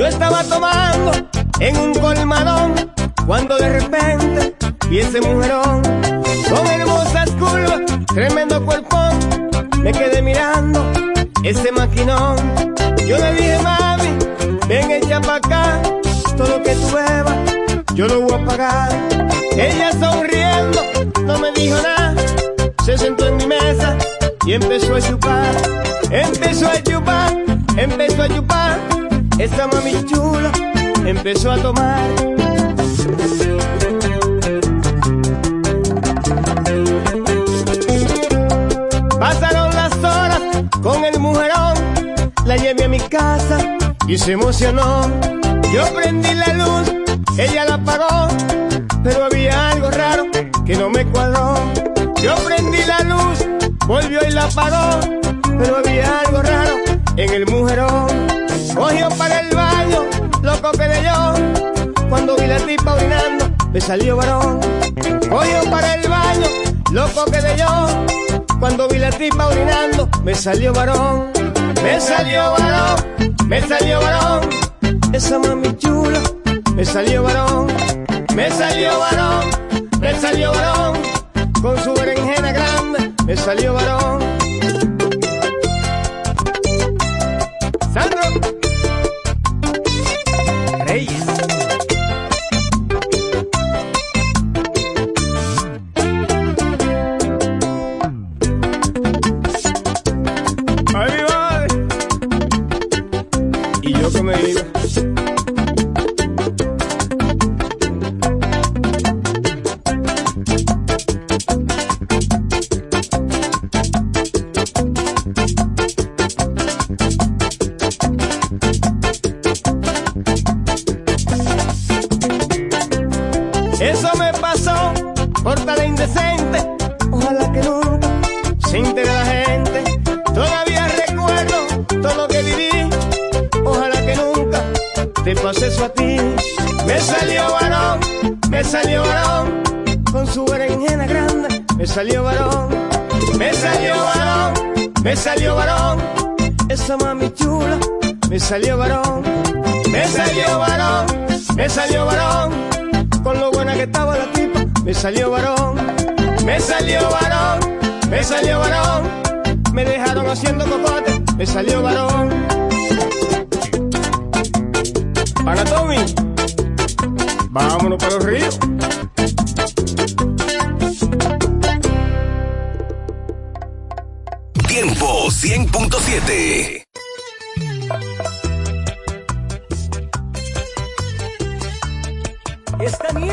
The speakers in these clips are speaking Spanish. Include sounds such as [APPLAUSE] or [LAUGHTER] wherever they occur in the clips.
Yo estaba tomando en un colmadón cuando de repente vi ese mujerón con hermosas curvas, tremendo cuerpón. Me quedé mirando ese maquinón. Yo le dije, mami, ven echa pa' acá, todo lo que tú bebas, yo lo voy a pagar. Ella sonriendo, no me dijo nada, se sentó en mi mesa y empezó a chupar, empezó a chupar, esa mami chula empezó a tomar. Pasaron las horas con el mujerón, la llevé a mi casa y se emocionó. Yo prendí la luz, ella la apagó, pero había algo raro que no me cuadró. Yo prendí la luz, volvió y la apagó, pero había algo raro en el mujerón. Salió varón. Cogió para el baño, loco quedé yo, cuando vi la tipa orinando, me salió varón. Me salió varón, me salió varón, esa mami chula, me salió varón. Me salió varón, me salió varón, con su berenjena grande, me salió varón. Salió varón, me salió varón, me salió varón, me dejaron haciendo cocote, me salió varón. Para Tommy, vámonos para los ríos. Tiempo 100.7. Es Daniel.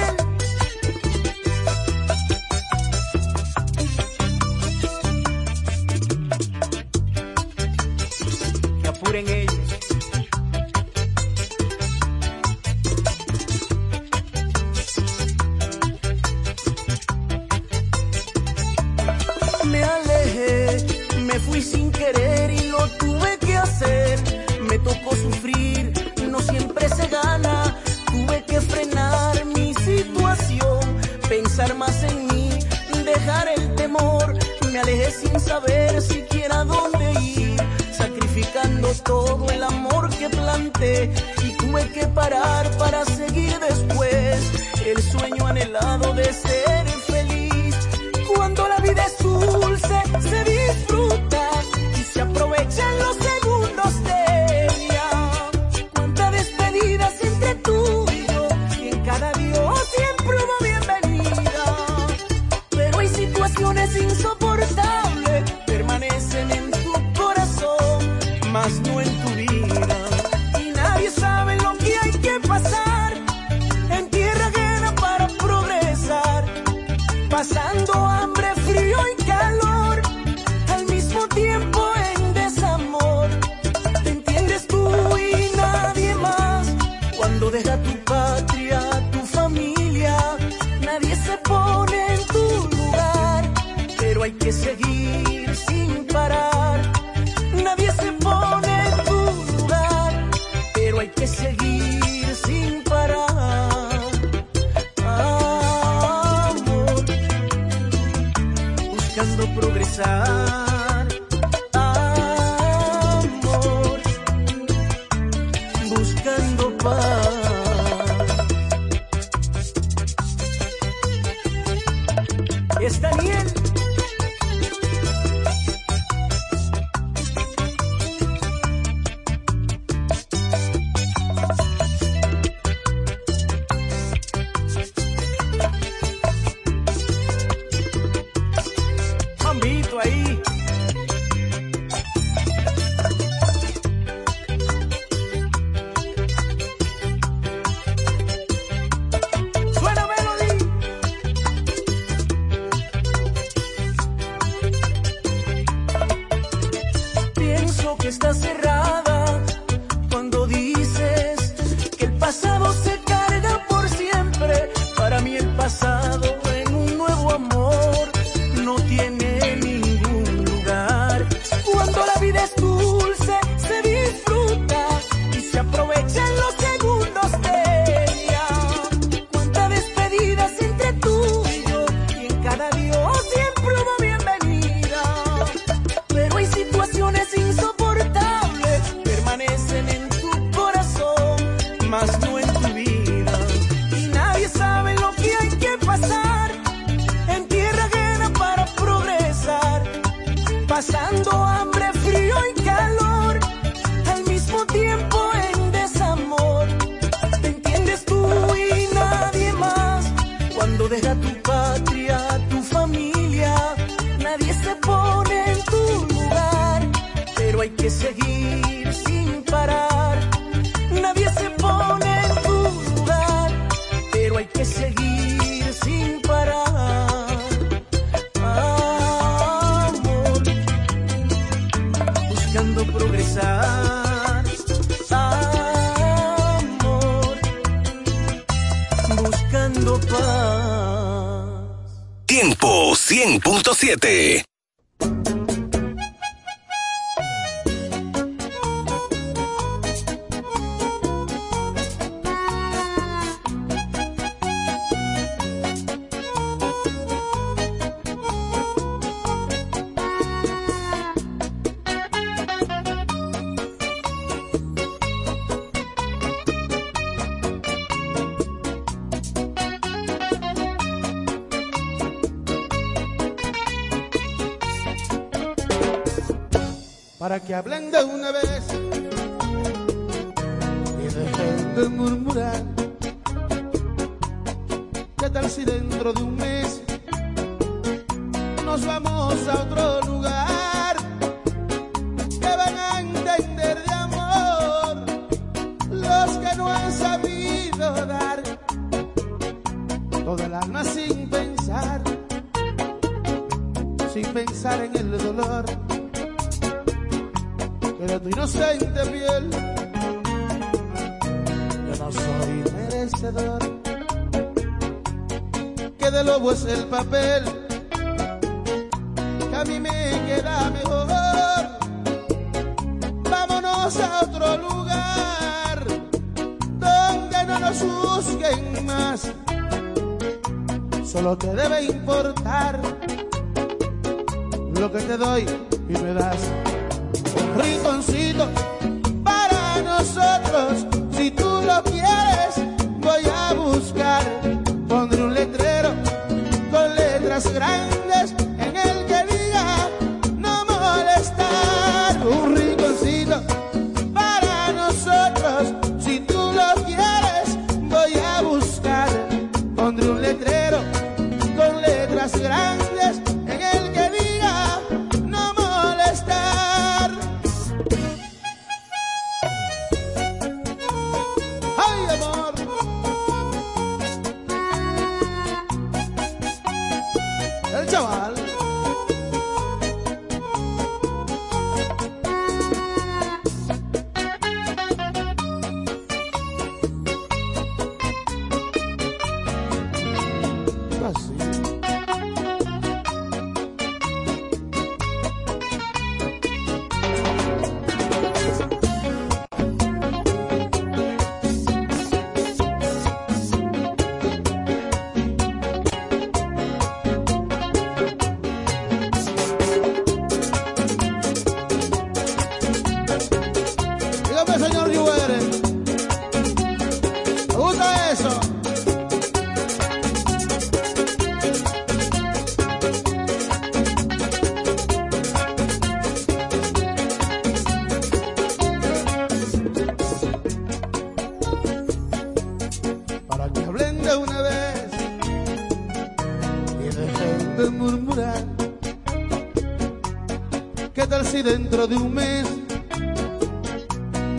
dentro de un mes.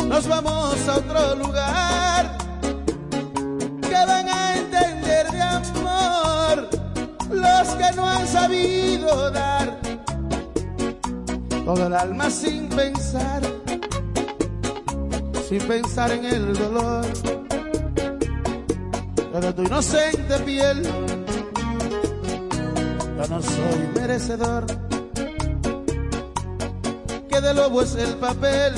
Nos vamos a otro lugar que van a entender de amor los que no han sabido dar. Todo el alma sin pensar, sin pensar en el dolor. Toda tu inocente piel, yo no soy merecedor es el papel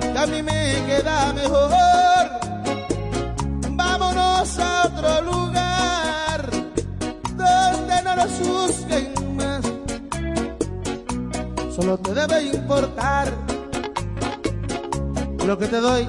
que a mí me queda mejor. Vámonos a otro lugar donde no nos juzguen más. Solo te debe importar lo que te doy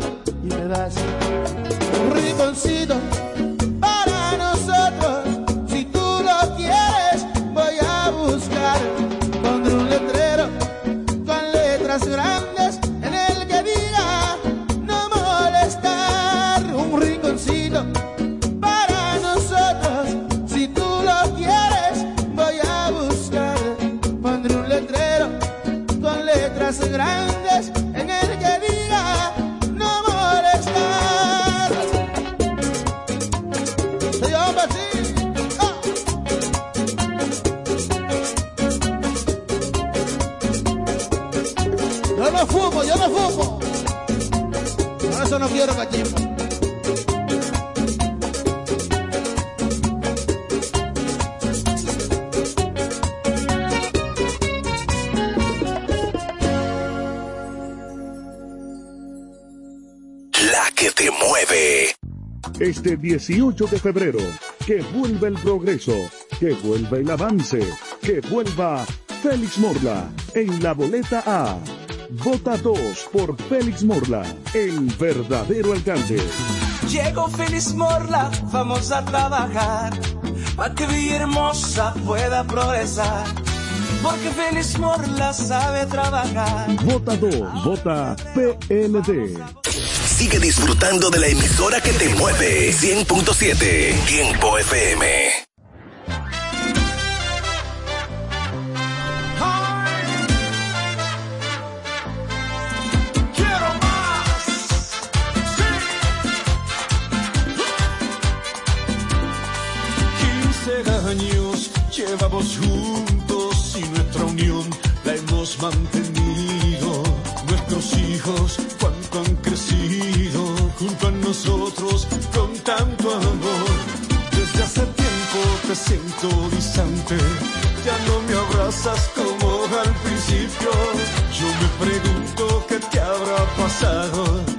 no fumo, yo no fumo. Por eso no quiero cachimbo. La que te mueve. Este 18 de febrero, que vuelva el progreso, que vuelva el avance, que vuelva Félix Morla en la boleta A. Vota 2 por Félix Morla, el verdadero alcalde. Llegó Feliz Morla, vamos a trabajar para que Villahermosa pueda progresar. Porque Feliz Morla sabe trabajar. Vota 2, vota PLD. Sigue disfrutando de la emisora que te mueve. 100.7 Tiempo FM. Llevamos juntos y nuestra unión la hemos mantenido. Nuestros hijos, cuánto han crecido junto a nosotros con tanto amor. Desde hace tiempo te siento distante, ya no me abrazas como al principio. Yo me pregunto qué te habrá pasado.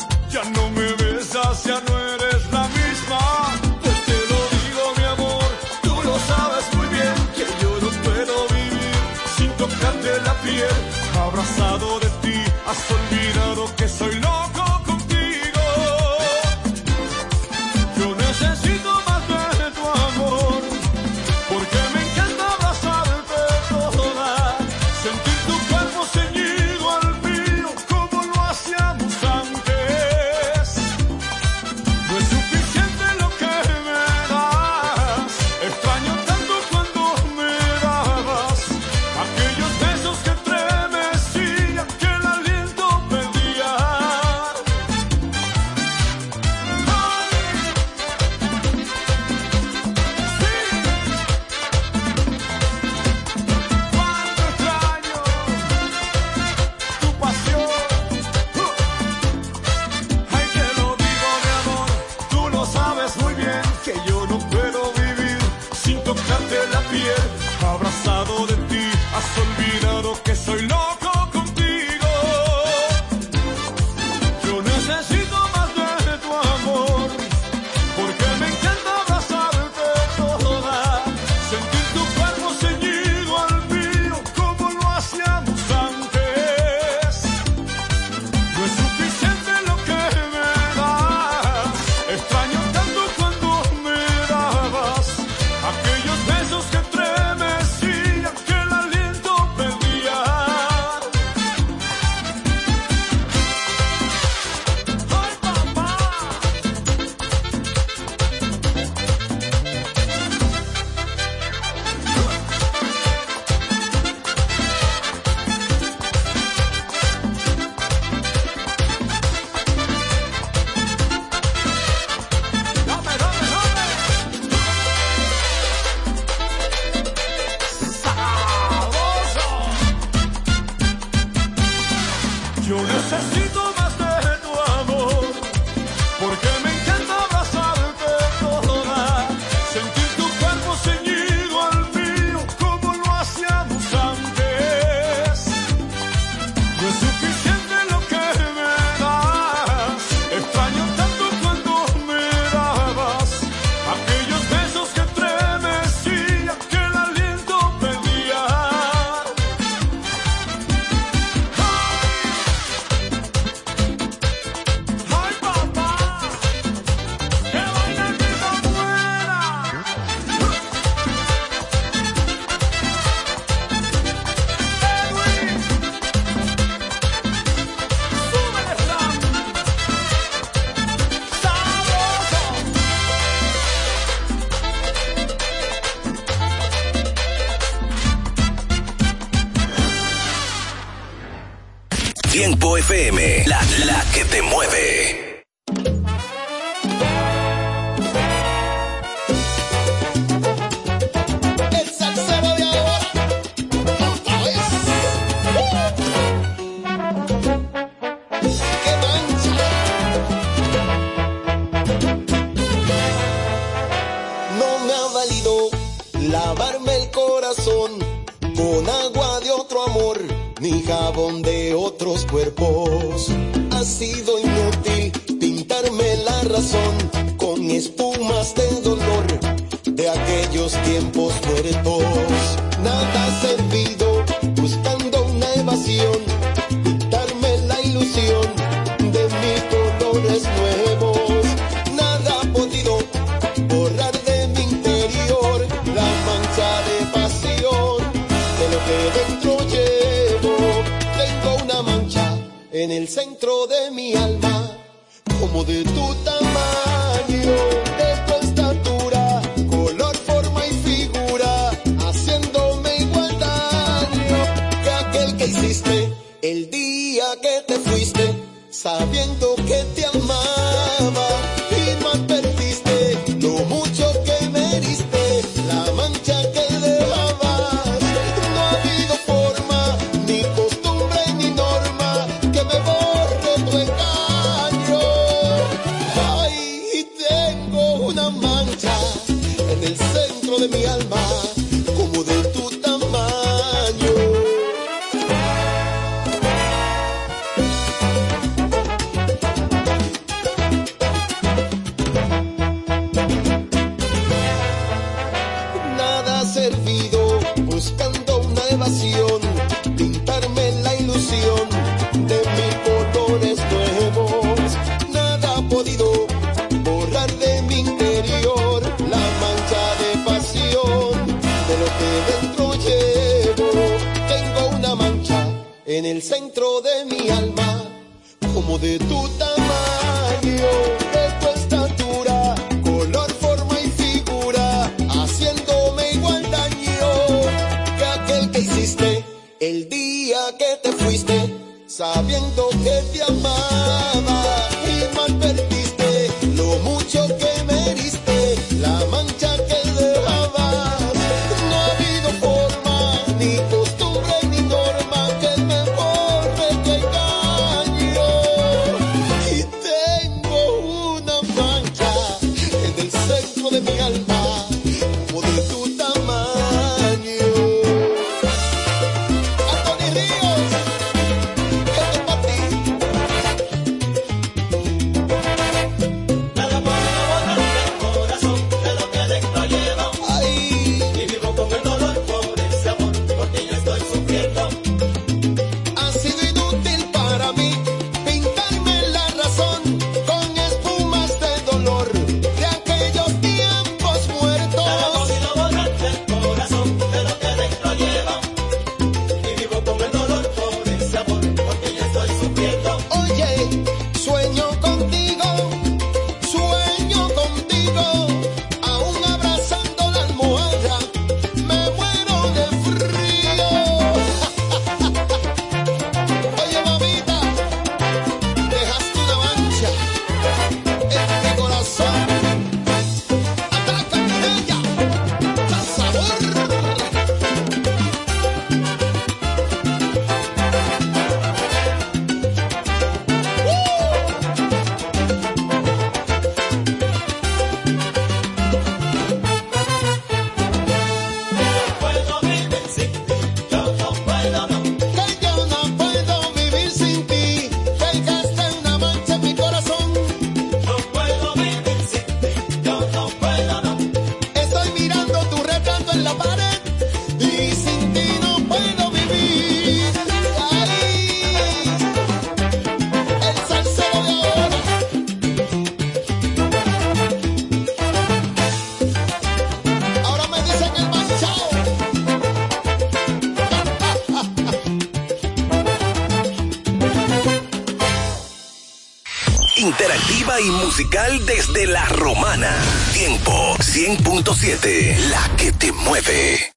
desde la romana. Tiempo 100.7, la que te mueve.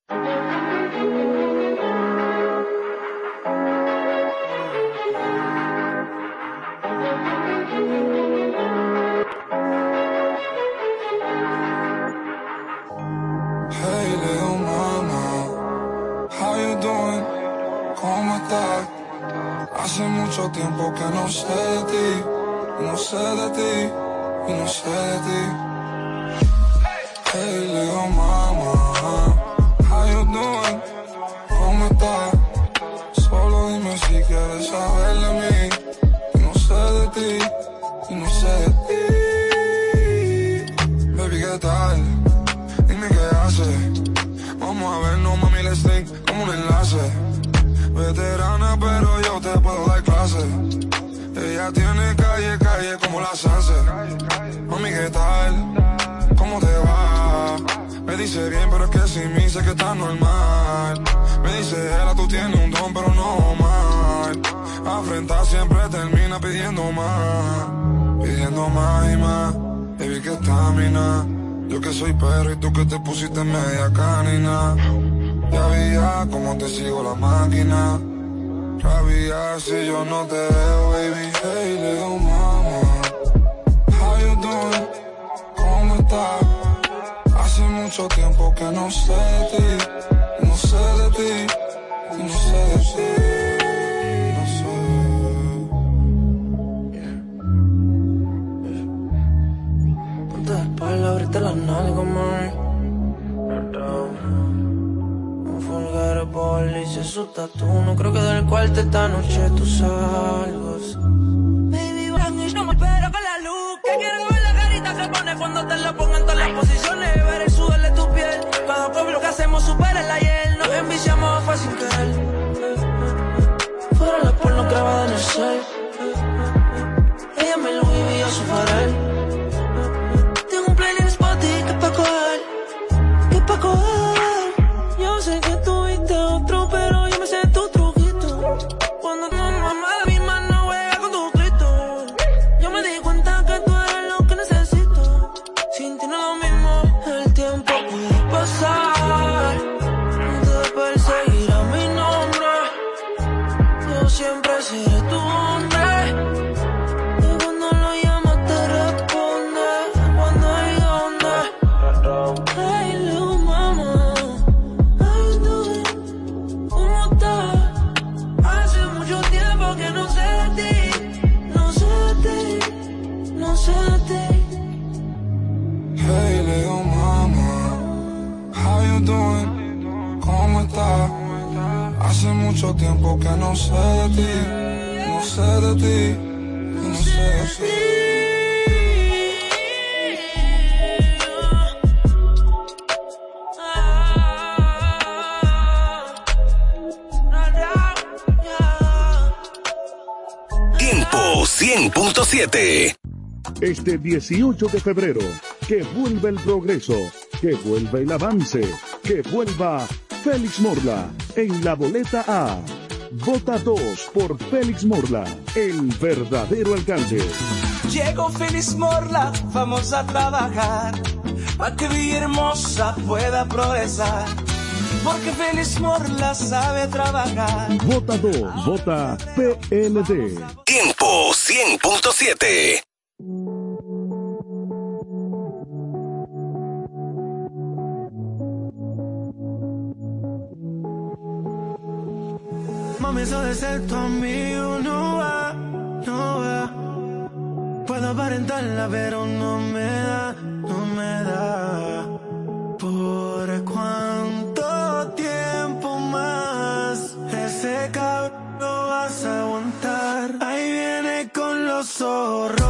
18 de febrero. Que vuelva el progreso, que vuelva el avance, que vuelva Félix Morla en la boleta A. Vota 2 por Félix Morla, el verdadero alcalde. Llegó Félix Morla, vamos a trabajar, para que Villahermosa pueda progresar. Porque Félix Morla sabe trabajar. Vota 2, vota PLD. Tiempo 100.7. eso de ser tu amigo no va, no va. Puedo aparentarla, pero no me da, no me da. ¿Por cuánto tiempo más ese cabrón vas a aguantar? Ahí viene con los zorros.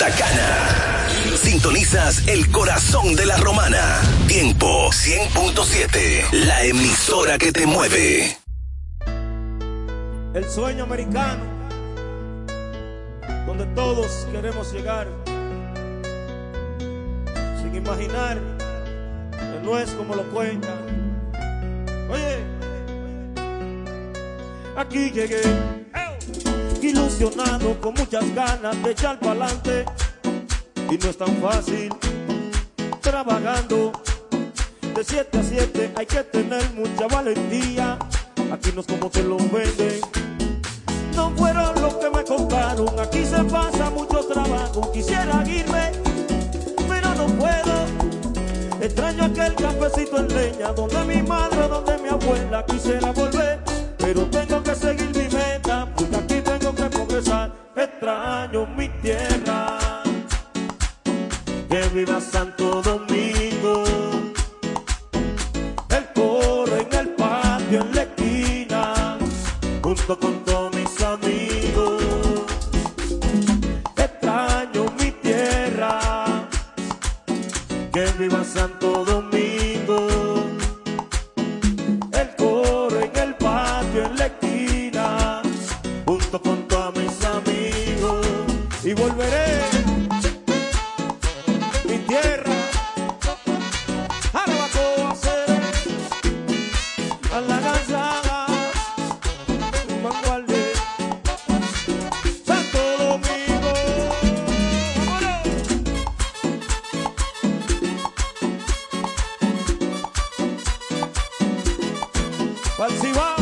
Punta Sintonizas el corazón de la romana. Tiempo 100.7, la emisora que te mueve. El sueño americano, donde todos queremos llegar, sin imaginar que no es como lo cuentan. Oye, aquí llegué ilusionado con muchas ganas de echar para adelante y no es tan fácil trabajando. De 7 a 7 hay que tener mucha valentía. Aquí no es como te lo venden. No fueron los que me contaron aquí se pasa mucho trabajo. Quisiera irme pero no puedo. Extraño aquel cafecito en leña donde mi madre donde mi abuela quisiera volver. Pero tengo que seguir viviendo extraño mi tierra. Que viva Santo Domingo. Let's see what.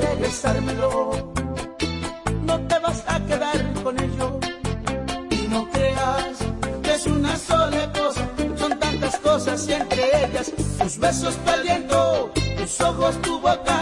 regresármelo. No te vas a quedar con ello. Y no creas que es una sola cosa. Son tantas cosas y entre ellas tus besos, tu tus ojos, tu boca.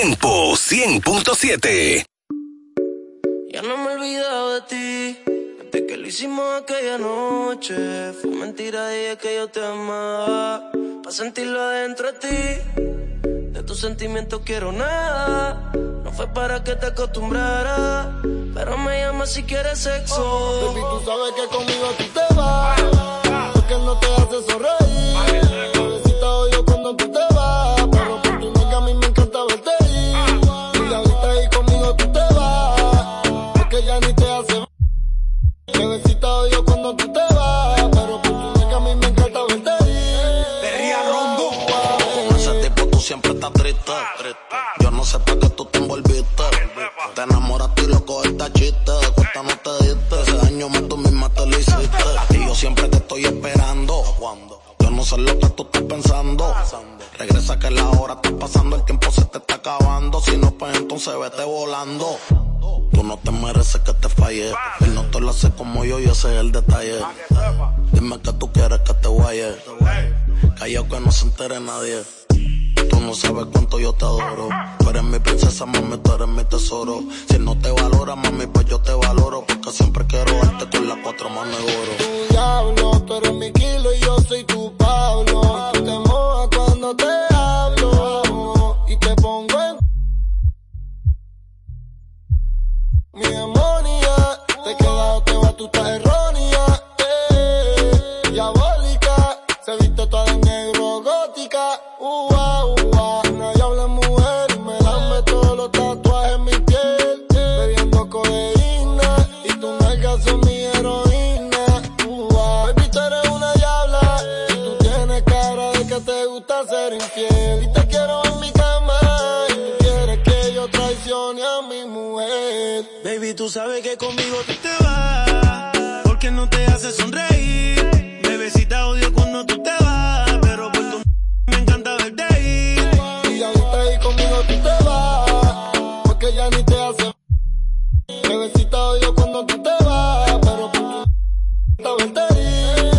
Tiempo 100.7. Ya no me he olvidado de ti. Desde que lo hicimos aquella noche. Fue mentira, dije que yo te amaba. Pa' sentirlo adentro de ti. De tus sentimientos quiero nada. No fue para que te acostumbrara. Pero me llama si quieres sexo. Baby, tú sabes que conmigo tú te vas. Porque no te hace sonreír. Yo no sé para qué tú te envolviste. Te enamoraste y loco esta chiste. De cuenta no te diste. Ese daño más tú misma te lo hiciste. Y yo siempre te estoy esperando. Yo no sé lo que tú estás pensando. Regresa que la hora está pasando, el tiempo se te está acabando. Si no, pues entonces vete volando. Tú no te mereces que te falle. Él no te lo hace como yo y ese es el detalle. Dime que tú quieres que te guaye. Callao que no se entere nadie. Tú no sabes cuánto yo te adoro. Tú eres mi princesa, mami, tú eres mi tesoro. Si no te valora, mami, pues yo te valoro. Porque siempre quiero darte con las cuatro manos de oro. Tu diablo, tú eres mi kilo y yo soy tu Pablo. Tú te mojas cuando te hablo. Y te pongo en mi demonia. Te queda o te va, tú estás errónea. hace sonreír. Bebecita odio cuando tú te vas, pero por tu me encanta verte ir. Y ya ahorita ahí conmigo tú te vas, porque ya ni te hace. Bebecita odio cuando tú te vas, pero por tu me encanta verte ir.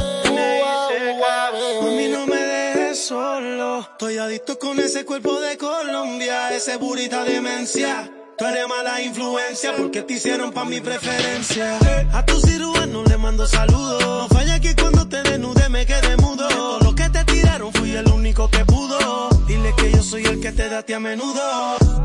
Por mí no me dejes solo, estoy adicto con ese cuerpo de Colombia, ese burita demencia. Tú eres mala influencia porque te hicieron pa' mi preferencia. A tu cirujano le mando saludos. No falla que cuando te desnude me quede mudo. De todo lo que te tiraron fui el único que pudo. Dile que yo soy el que te da a ti a menudo.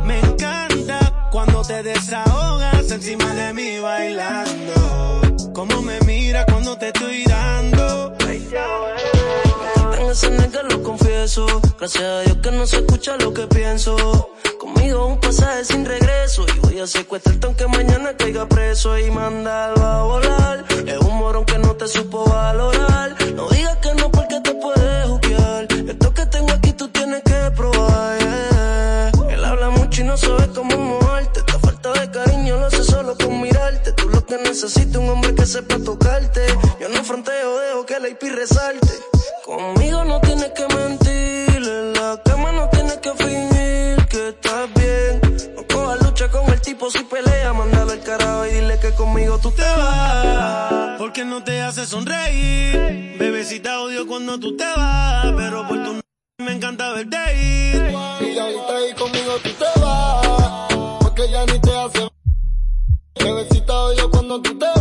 Me encanta cuando te desahogas encima de mí bailando. Cómo me mira cuando te estoy dando. En ese nega lo confieso. Gracias a Dios que no se escucha lo que pienso. Conmigo un pasaje sin regreso. Y voy a secuestrarte aunque mañana caiga preso y mandarlo a volar. Es un morón que no te supo valorar. No digas que no porque te puedes juzgar. Esto que tengo aquí tú tienes que probar. yeah. Él habla mucho y no sabe cómo moverte. Esta falta de cariño lo hace solo con mirarte. Tú lo que necesitas un hombre que sepa tocarte. Yo no fronteo, dejo que la IP resalte. No te hace sonreír. Bebecita odio cuando tú te vas. Pero por tu me encanta verte ir. Y ahorita ahí conmigo tú te vas, porque ya ni te hace. Bebecita yo cuando tú te vas,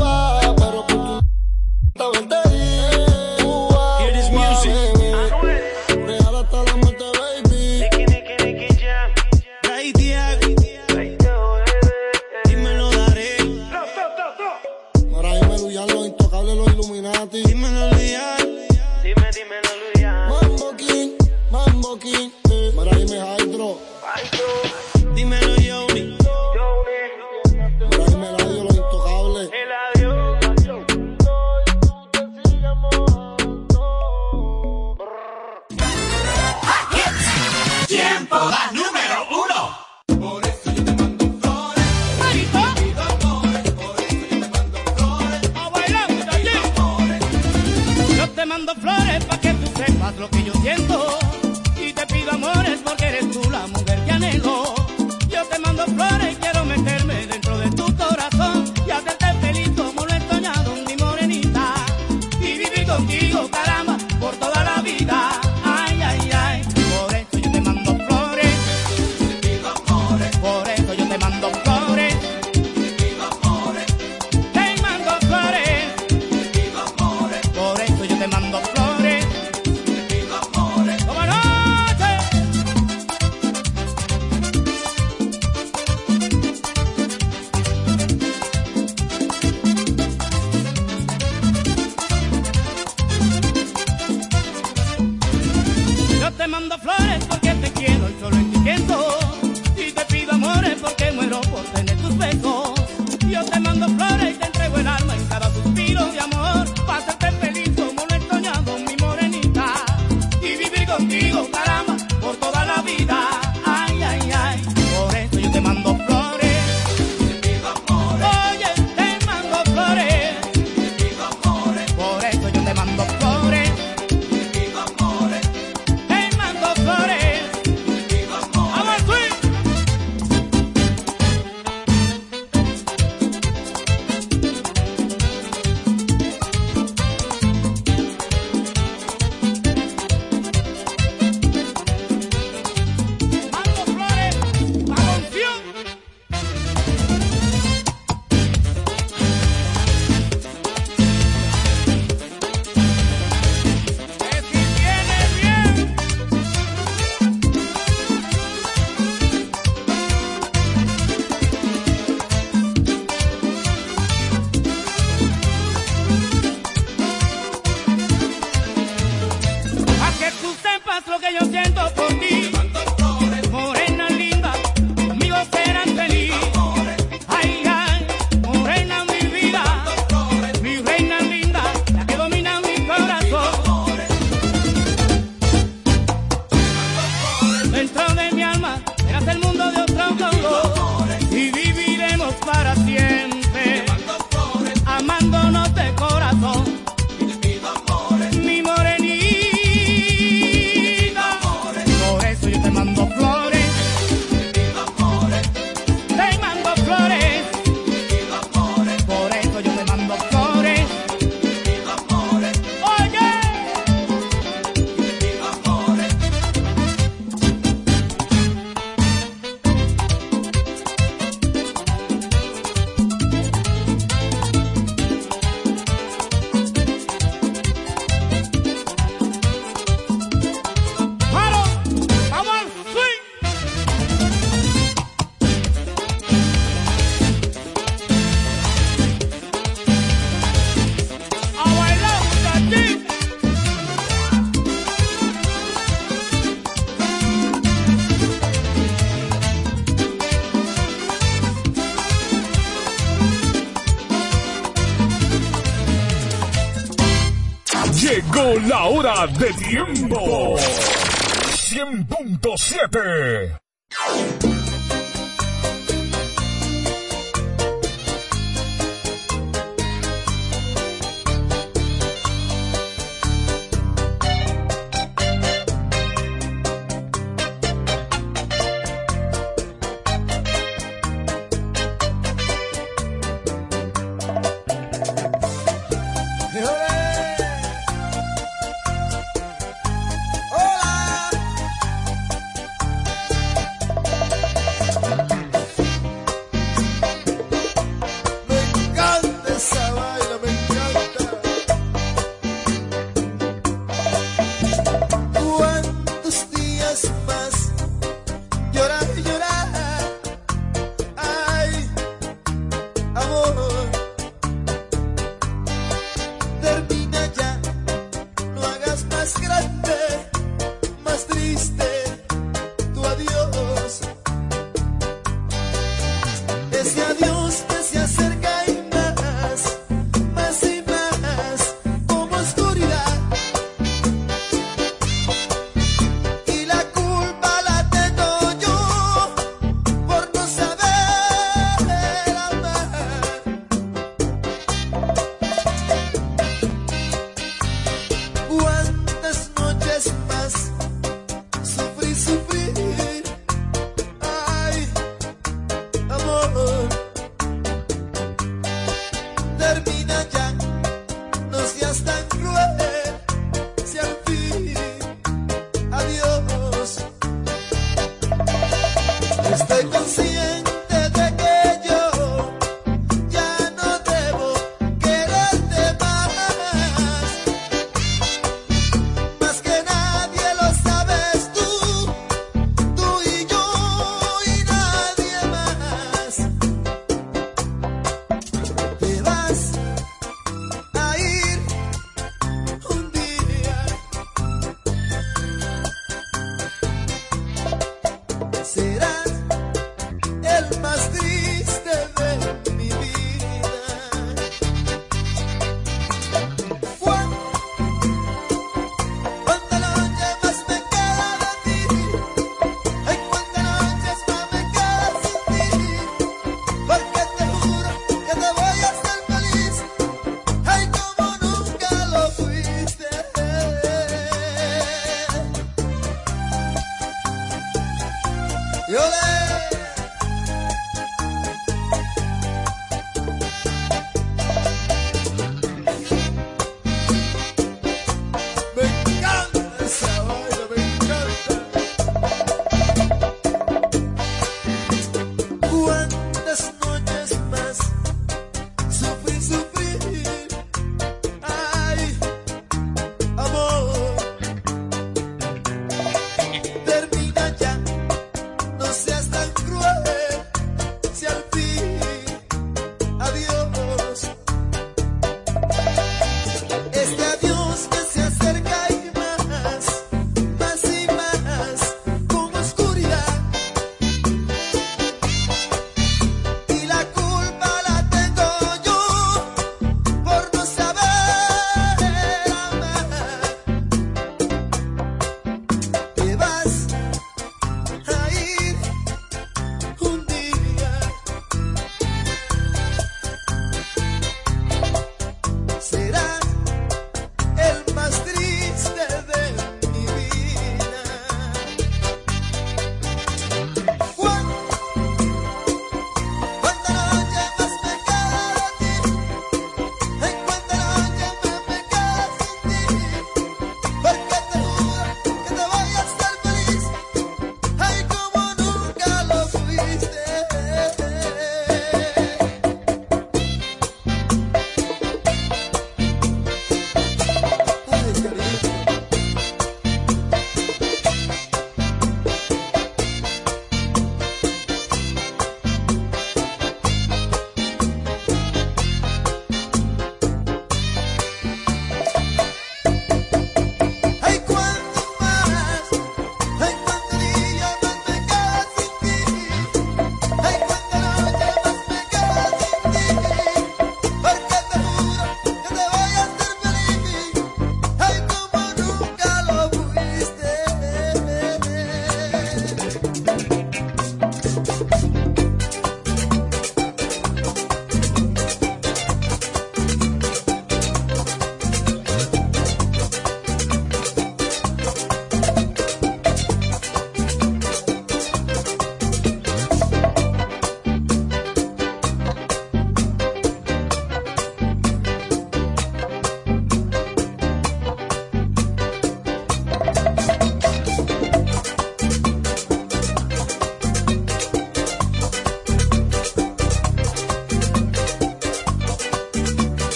de tiempo. 100.7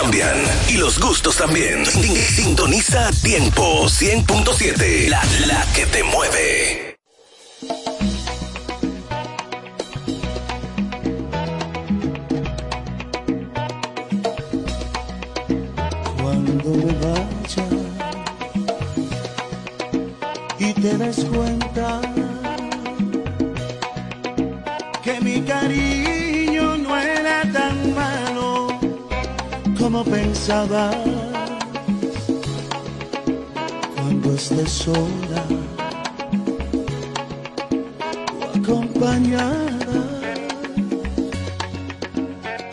cambian y los gustos también. Sintoniza tiempo 100.7, la, la que te mueve.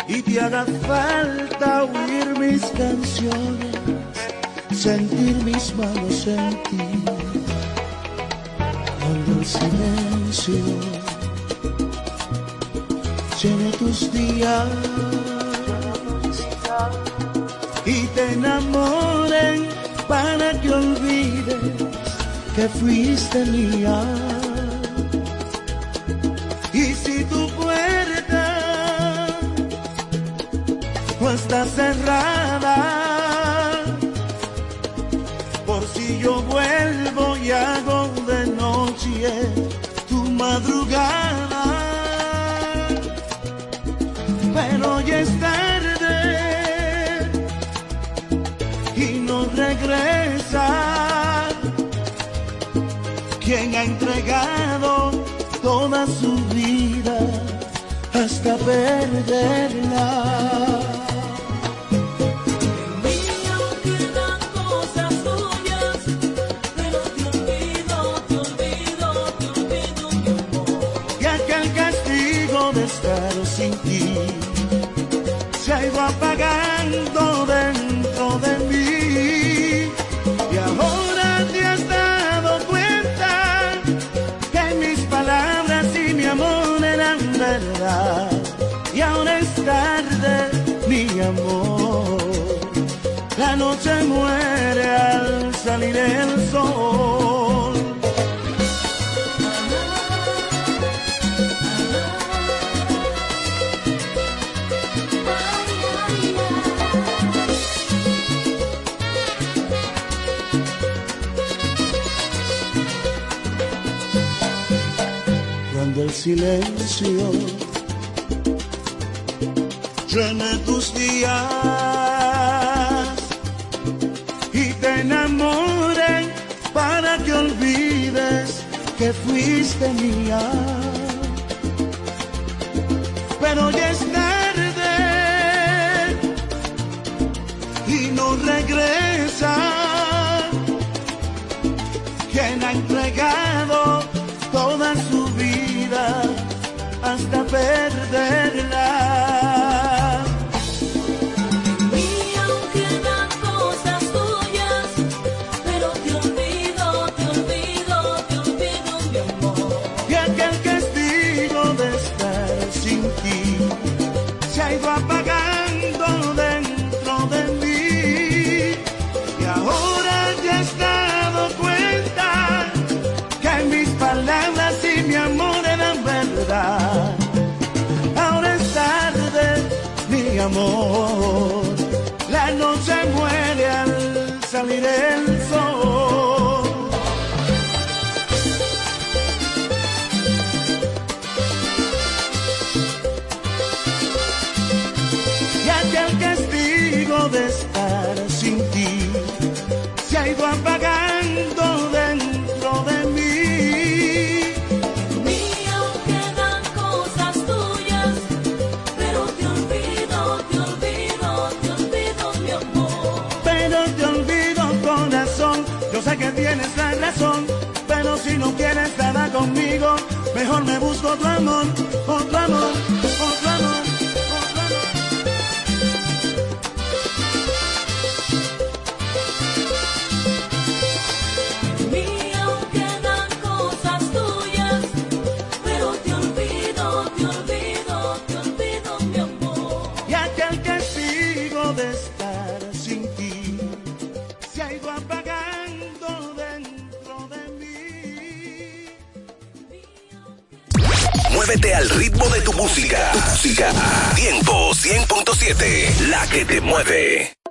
y te haga falta oír mis canciones, sentir mis manos en ti, cuando el silencio llene tus días y te enamoren para que olvides que fuiste mía. cerrada. Por si yo vuelvo y hago de noche tu madrugada. Pero ya es tarde y no regresa. Quien ha entregado toda su vida hasta perderla. silencio llena tus días y te enamoren para que olvides que fuiste mía. amor. La noche muere al salir el tienes nada conmigo, mejor me busco otro amor, otro amor. al ritmo de tu música. Tu música. Tiempo 100.7, la que te mueve.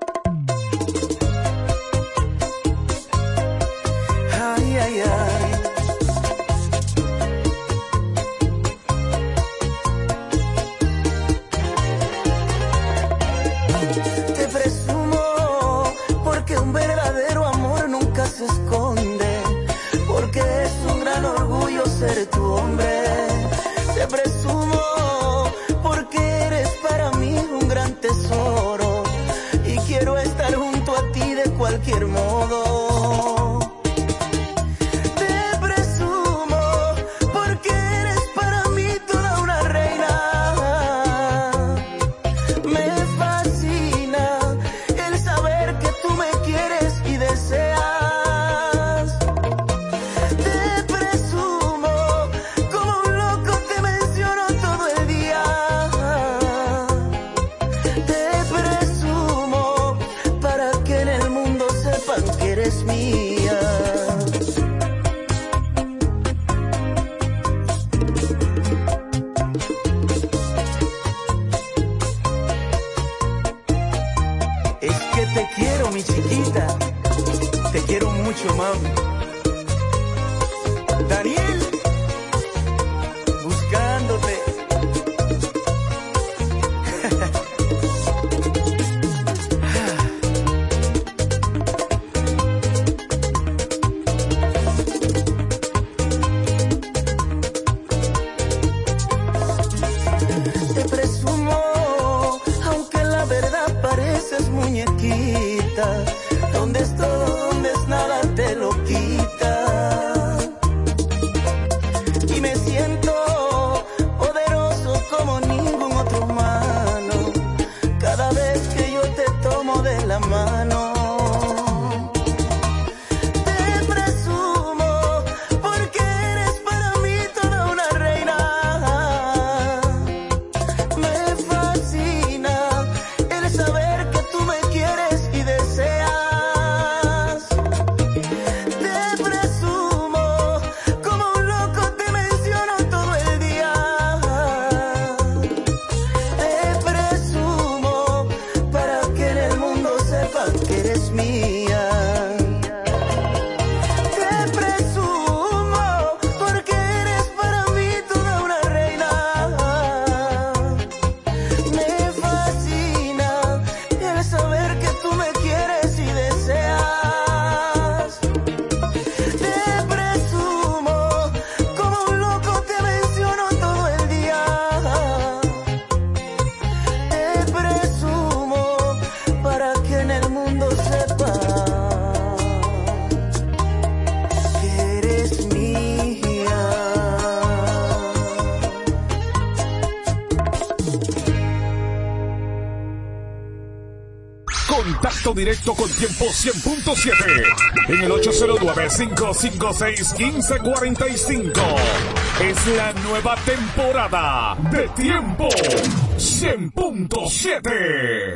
directo con tiempo 100.7 en el 809-556-1545. Es la nueva temporada de tiempo 100.7.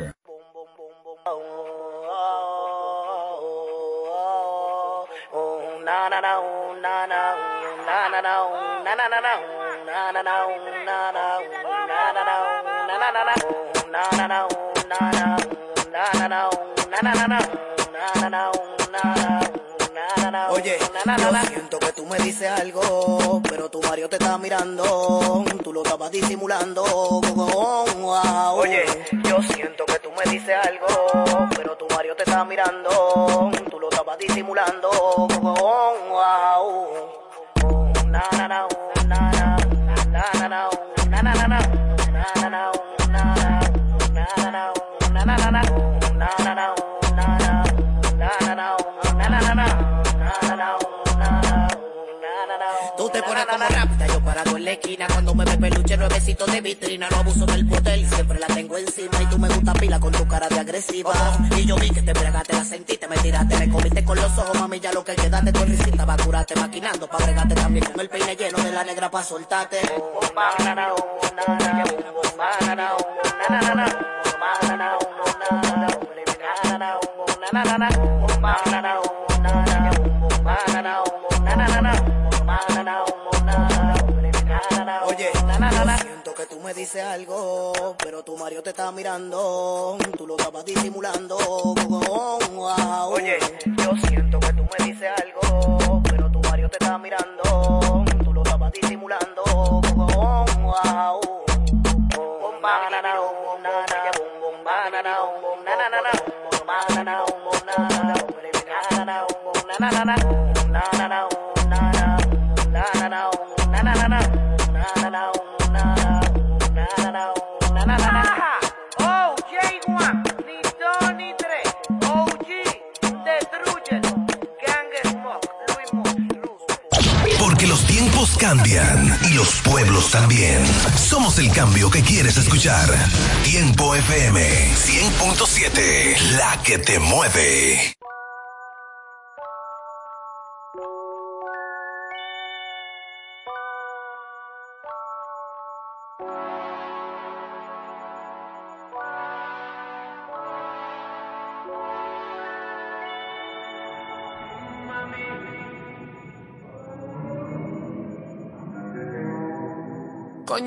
Siento que tú me dices algo, pero tu Mario te está mirando. Tú lo estabas disimulando. la negra pa' soltarte. Oye, siento que tú me dices algo, pero tu Mario te está mirando, tú lo estabas disimulando. Oye, yo siento que tú me dices algo, pero tu Mario te está mirando. Tú lo estabas disimulando. Cambian y los pueblos también. Somos el cambio que quieres escuchar. Tiempo FM 100.7, la que te mueve.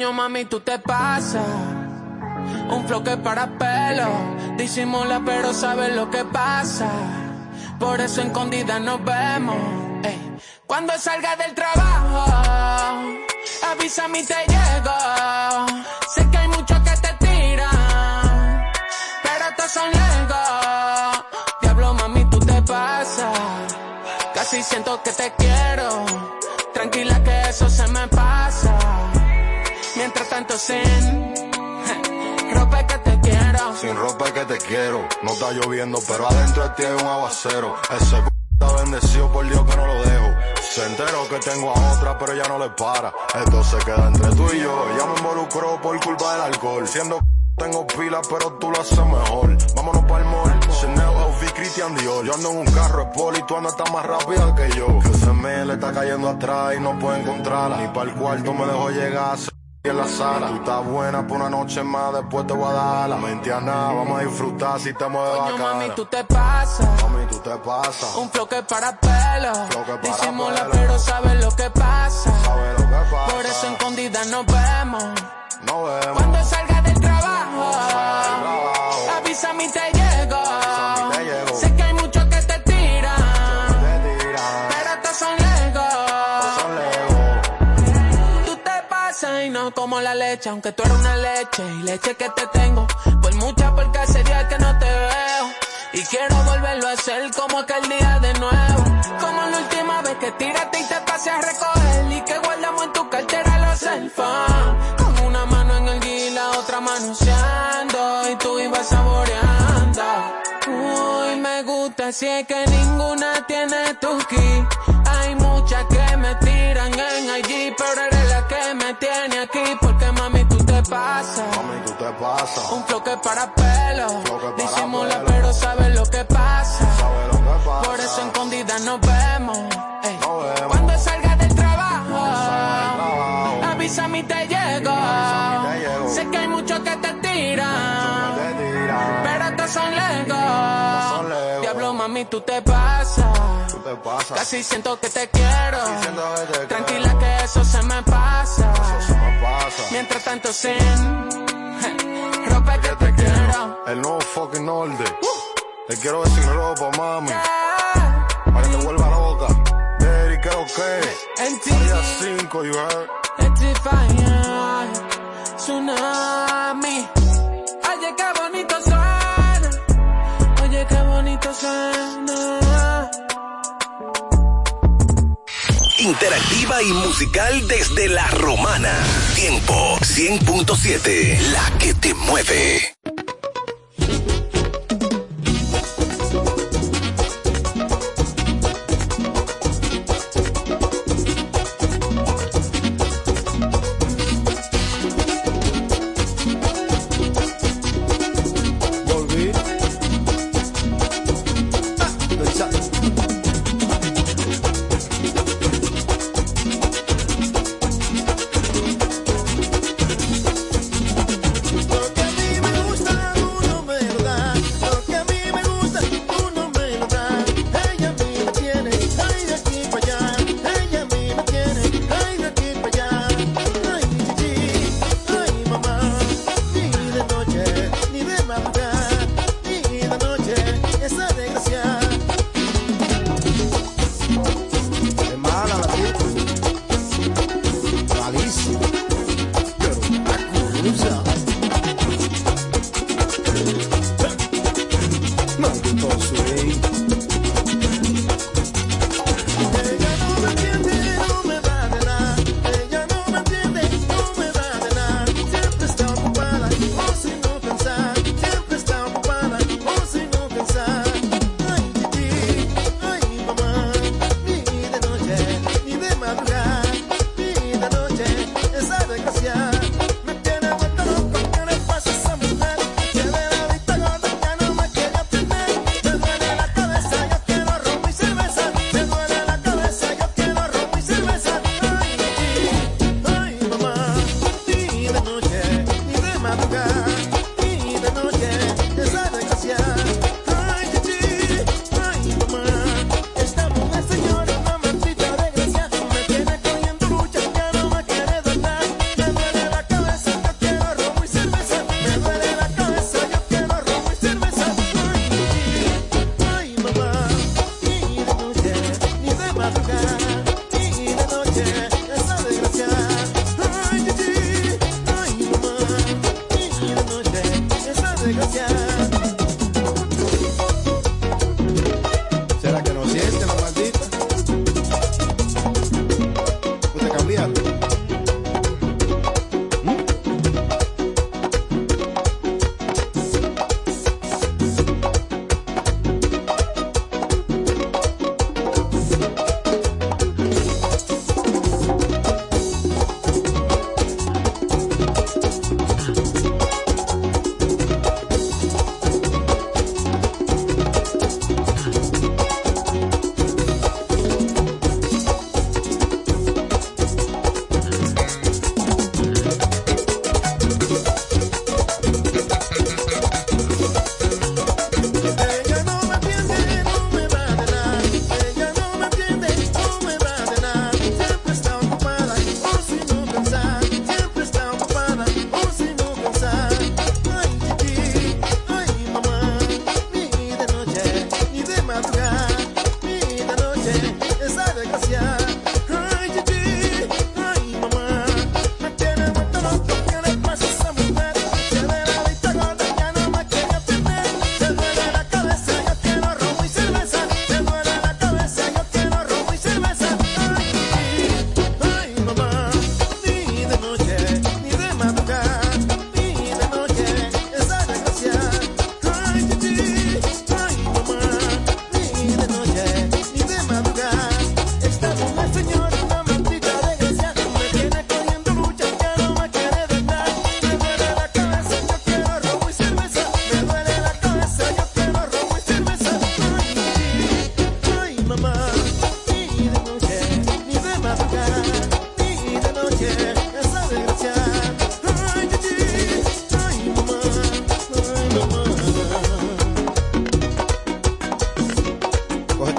Mami, tú te pasas. Un flow que para pelo. Disimula, pero sabes lo que pasa. Por eso escondida nos vemos. ey. Cuando salga del trabajo, avísame y te llego. Sé que hay muchos que te tiran, pero estos son legos. Diablo, mami, tú te pasas. Casi siento que te quiero. Tranquila que eso se me pasa. Mientras tanto sin [LAUGHS] ropa que te quiero. Sin ropa es que te quiero. No está lloviendo, pero adentro de ti hay un aguacero. Ese c está bendecido por Dios que no lo dejo. Se enteró que tengo a otra, pero ya no le para. Esto se queda entre tú y yo. Ella me involucró por culpa del alcohol. Siendo c tengo pilas, pero tú lo haces mejor. Vámonos para el mall. Chanel, LV, Christian Dior. Yo ando en un carro de poli, tú andas más rápida que yo. Que se me le está cayendo atrás y no puedo encontrarla. Ni para el cuarto me dejó llegar. En la sala, tú estás buena por una noche más, después te voy a dar la mente a nada, vamos a disfrutar si te mueves Coño, bacana. mami, tú te pasas. Mami, tú te pasas. Un flow que para pelo. Flow que para Disimula, pelo. pero sabes lo que pasa. Sabes lo que pasa. Por eso escondida nos vemos. No vemos. Cuando salga como la leche, aunque tú eres una leche y leche que te tengo. Por mucha porque sería que no te veo. Y quiero volverlo a hacer como aquel día de nuevo. Como la última vez que tírate y te pasé a recoger. Y que guardamos en tu cartera los cell. Con una mano en el y la otra manoseando. Y tú ibas saboreando. Uy, me gusta si es que ninguna tiene tu key. Hay muchas que me tiran en allí, pero eres que me tiene aquí. Porque mami, tú te pasas. Mami, tú te pasas. Un flow que para pelo. para Disimula, pelo. pero sabes lo que pasa. Sabes lo que pasa. Por eso escondida nos vemos. Ey. Cuando salga del trabajo, avísame y te llego. Sé que hay muchos que te tiran, pero estos son legos. Mami, tú te pasas. Tú te pasas. Casi siento que te quiero. que te Tranquila que eso se me pasa. me pasa. Mientras tanto sin ropa que te quiero. El nuevo fucking orden. Te quiero decir ropa, mami. Para que te vuelva loca. Daddy, creo que. Día 5, you heard. Rectify, tsunami. Oye, qué bonito suena. Oye, qué bonito suena. Interactiva y musical desde la romana. Tiempo 100.7, la que te mueve.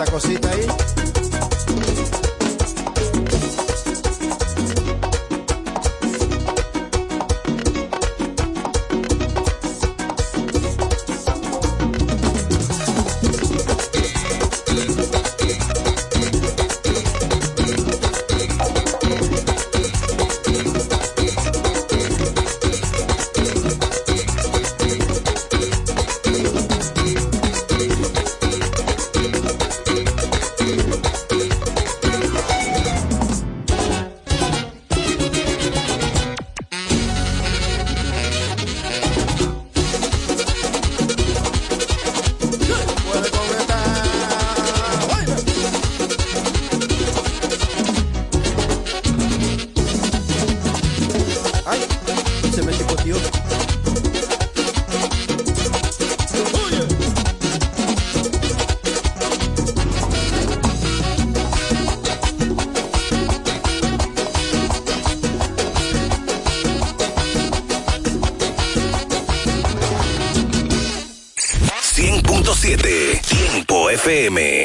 esta cosita ahí. FM.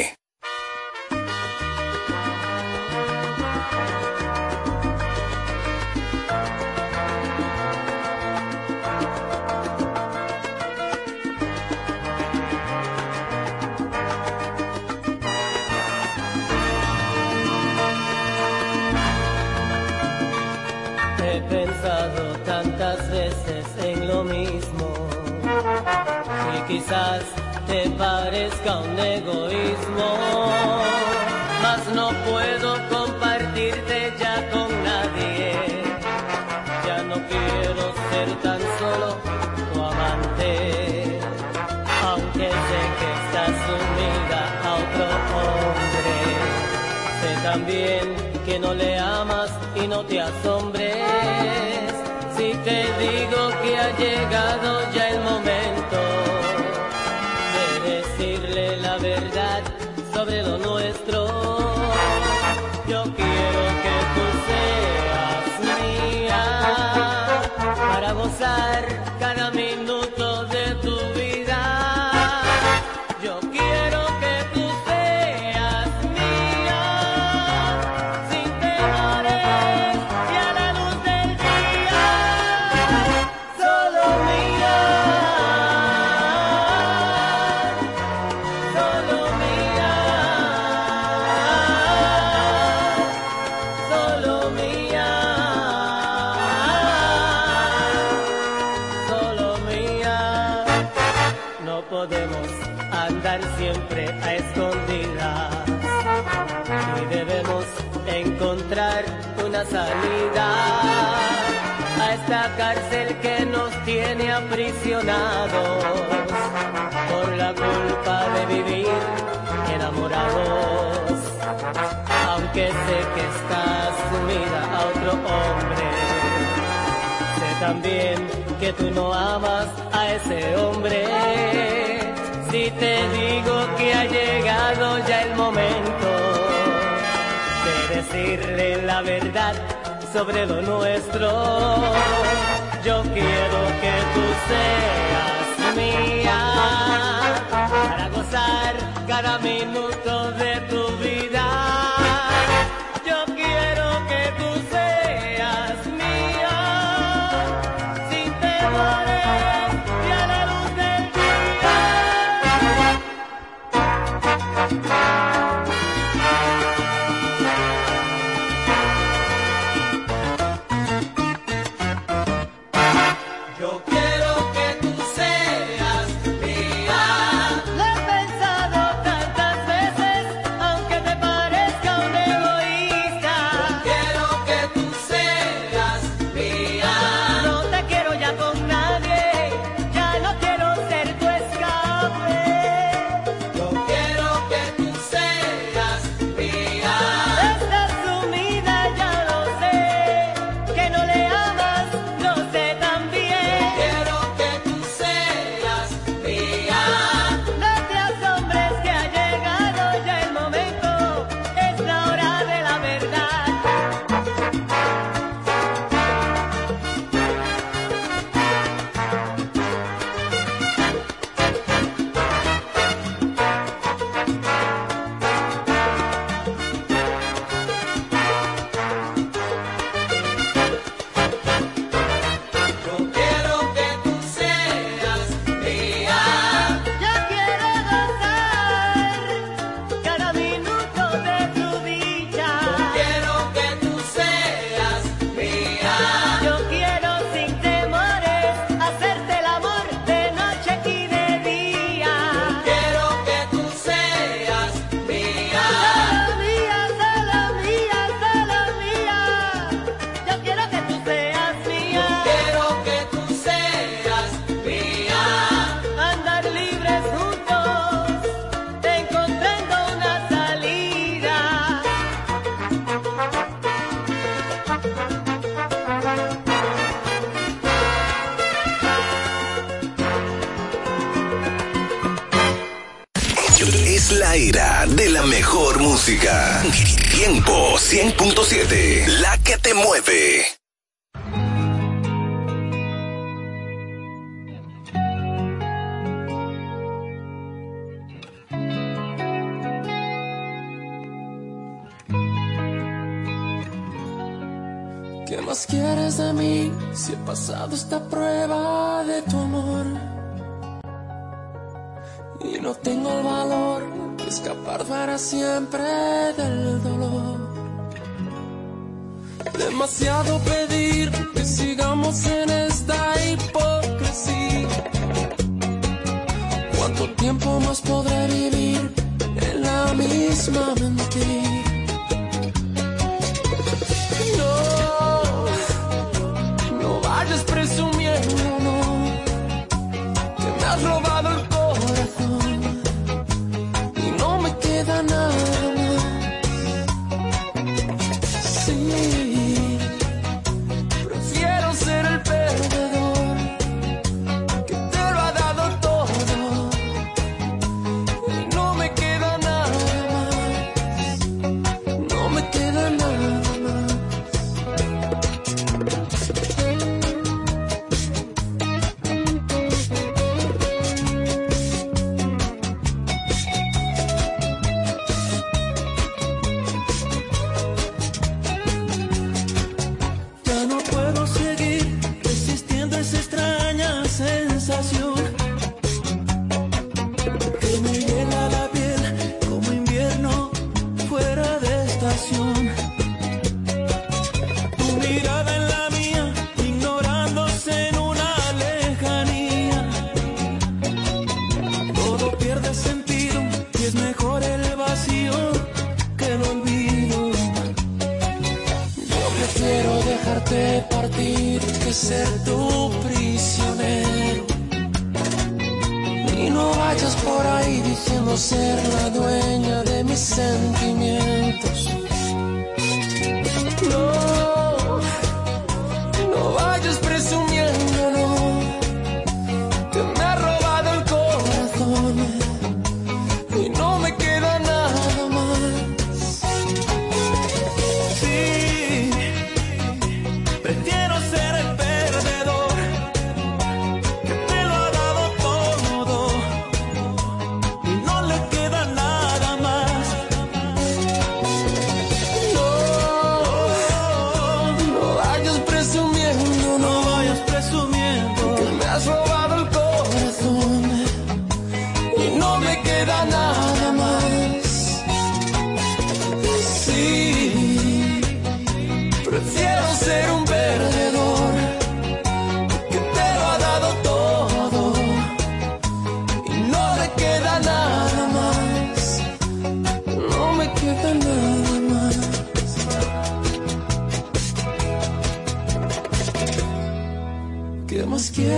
Andar siempre a escondidas y debemos encontrar una salida a esta cárcel que nos tiene aprisionados por la culpa de vivir enamorados. Aunque sé que estás sumida a otro hombre, sé también que tú no amas a ese hombre. Si te digo que ha llegado ya el momento de decirle la verdad sobre lo nuestro. Yo quiero que tú seas mía para gozar cada minuto de Es la era de la mejor música. Tiempo 100.7, la que te mueve. ¿Qué más quieres de mí si he pasado esta prueba de tu amor? Y no tengo el valor de escapar para siempre del dolor. Demasiado pedir que sigamos en esta hipocresía. ¿Cuánto tiempo más podré vivir en la misma mentira? No, no vayas presumiendo, que me has robado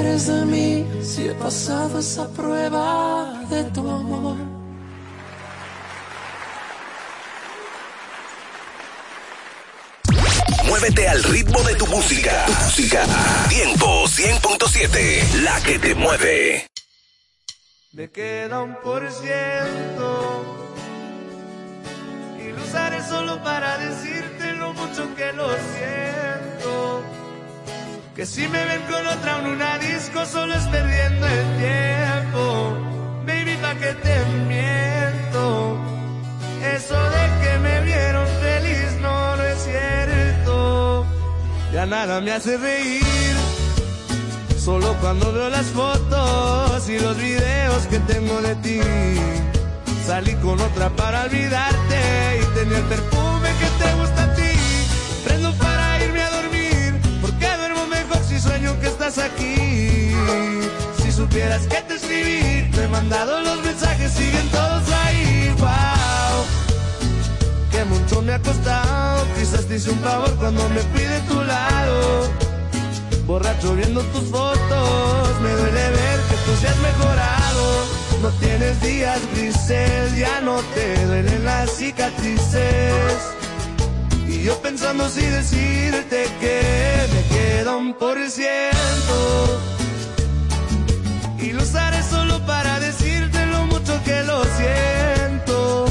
quieres de mí si he pasado esa prueba de tu amor? Muévete al ritmo de tu música. Tu música. Tiempo 100.7. La que te mueve. Me queda un por ciento y lo usaré solo para decirte lo mucho que lo siento. Que si me ven con otra en una disco solo es perdiendo el tiempo. Baby, pa' que te miento. Eso de que me vieron feliz no, no es cierto. Ya nada me hace reír. Solo cuando veo las fotos y los videos que tengo de ti. Salí con otra para olvidarte y tenía el perfume que te gusta sueño que estás aquí. Si supieras que te escribí, te he mandado los mensajes, siguen todos ahí. Wow, que mucho me ha costado. Quizás te hice un favor cuando me fui de tu lado. Borracho viendo tus fotos, me duele ver que tú seas mejorado. No tienes días grises, ya no te duelen las cicatrices. Yo pensando si decirte que me queda un por ciento. Y lo usaré solo para decirte lo mucho que lo siento.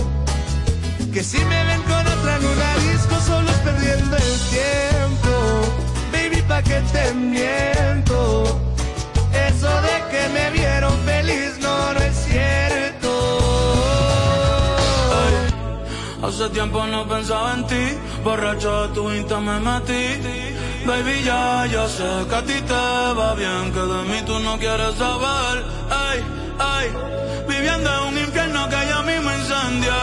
Que si me ven con otra en disco solo es perdiendo el tiempo. Baby, pa' que te miento. Eso de que me vieron feliz no, no es cierto. Hace tiempo no pensaba en ti, borracho tu Insta me metí. Baby, ya, ya sé que a ti te va bien, que de mí tú no quieres saber. Ay, ay, viviendo en un infierno que ya mismo incendia.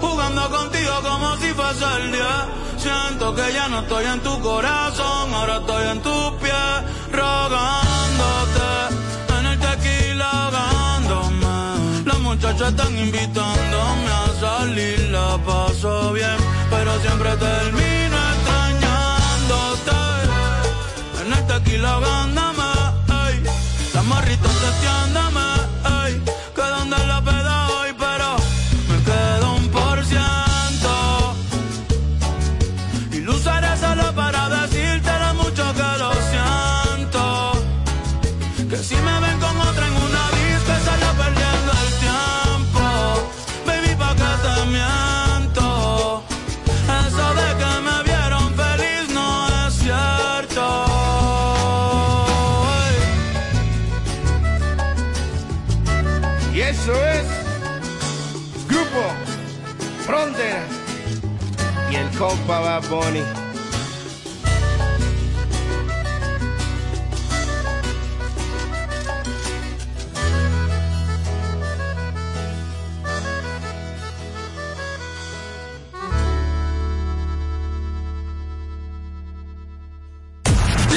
Jugando contigo como si fuese el día. Siento que ya no estoy en tu corazón, ahora estoy en tus pies, rogándote. En el tequila ahogándome. muchachos están invitándome a salir, la paso bien, termino extrañándote. En el tequila gándame, ey,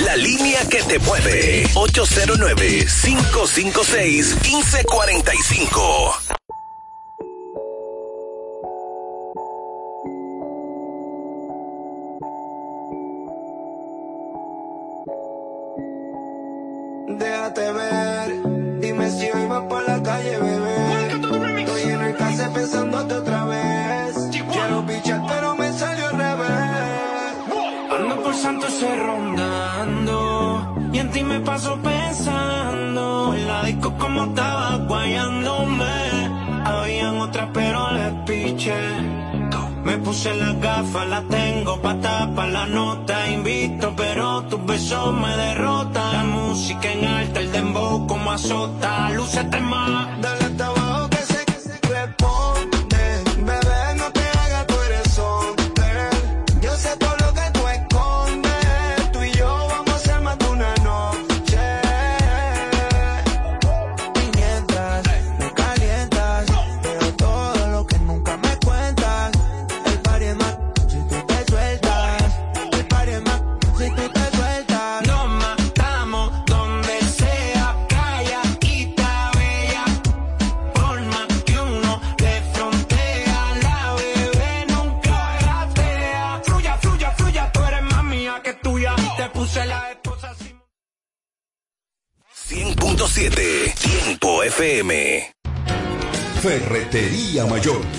La línea que te mueve 809 556 1545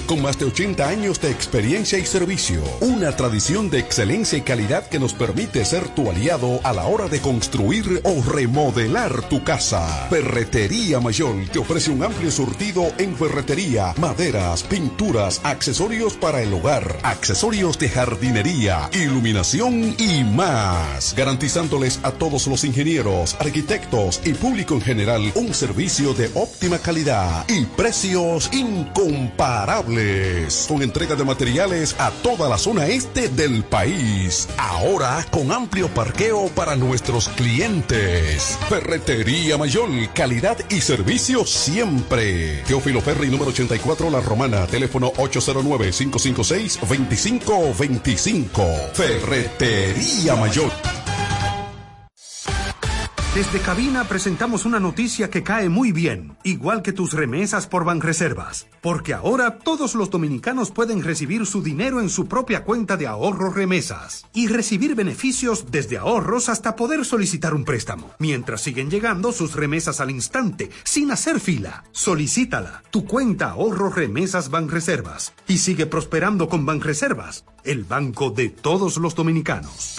con más de 80 años de experiencia y servicio. Una tradición de excelencia y calidad que nos permite ser tu aliado a la hora de construir o remodelar tu casa. Ferretería Mayor te ofrece un amplio surtido en ferretería, maderas, pinturas, accesorios para el hogar, accesorios de jardinería, iluminación y más. Garantizándoles a todos los ingenieros, arquitectos y público en general un servicio de óptima calidad y precios incomparables. Con entrega de materiales a toda la zona este del país. Ahora con amplio parqueo para nuestros clientes. Ferretería Mayor, calidad y servicio siempre. Teófilo Ferri número 84 La Romana, teléfono 809-556-2525. Ferretería Mayor. Desde cabina presentamos una noticia que cae muy bien, igual que tus remesas por Banreservas, porque ahora todos los dominicanos pueden recibir su dinero en su propia cuenta de ahorro remesas y recibir beneficios desde ahorros hasta poder solicitar un préstamo, mientras siguen llegando sus remesas al instante, sin hacer fila. Solicítala, tu cuenta ahorro remesas Banreservas y sigue prosperando con Banreservas, el banco de todos los dominicanos.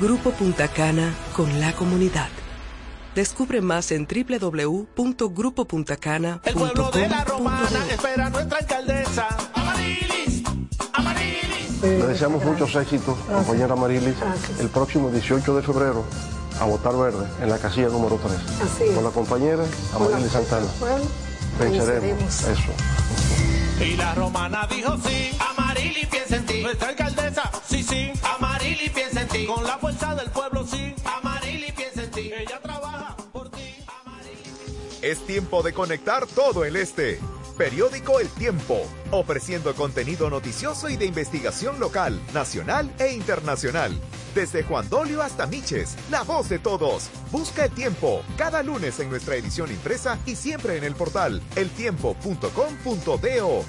Grupo Punta Cana con la comunidad. Descubre más en www.grupopuntacana.com. El pueblo de la romana espera a nuestra alcaldesa. Amarilis, Amarilis. Le deseamos muchos éxitos, compañera Marilis, el próximo 18 de febrero a votar verde en la casilla número 3. Así es. Con la compañera Amarilis Santana. Bueno. Eso. Y la romana dijo sí, Amarili piensa en ti. Nuestra alcaldesa, sí, sí, En ti. Con la fuerza del pueblo, Amarili piensa en ti. Ella trabaja por ti. Es tiempo de conectar todo el este. Periódico El Tiempo, ofreciendo contenido noticioso y de investigación local, nacional e internacional. Desde Juan Dolio hasta Miches, la voz de todos. Busca el tiempo cada lunes en nuestra edición impresa y siempre en el portal eltiempo.com.do.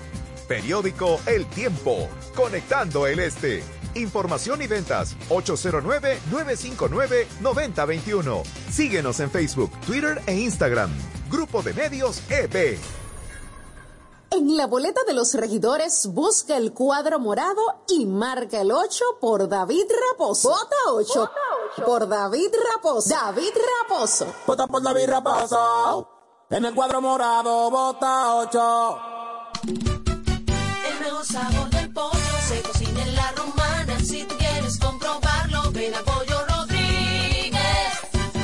Periódico El Tiempo, conectando el este. Información y ventas 809-959-9021. Síguenos en Facebook, Twitter e Instagram. Grupo de Medios EP. En la boleta de los regidores, busca el cuadro morado y marca el 8 por David Raposo. Vota 8, por David Raposo. David Raposo. Vota por David Raposo. En el cuadro morado, vota 8. Sabor del pollo se cocina en la romana. Si tú quieres comprobarlo, ven a Pollo Rodríguez.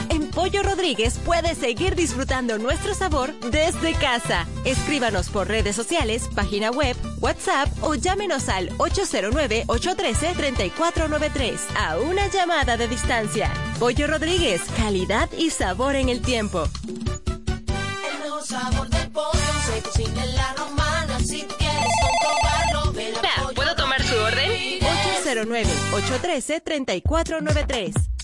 En Pollo Rodríguez puedes seguir disfrutando nuestro sabor desde casa. Escríbanos por redes sociales, página web, WhatsApp o llámenos al 809-813-3493 a una llamada de distancia. Pollo Rodríguez, calidad y sabor en el tiempo. El mejor sabor del pollo se cocina en la romana. 809-813-3493.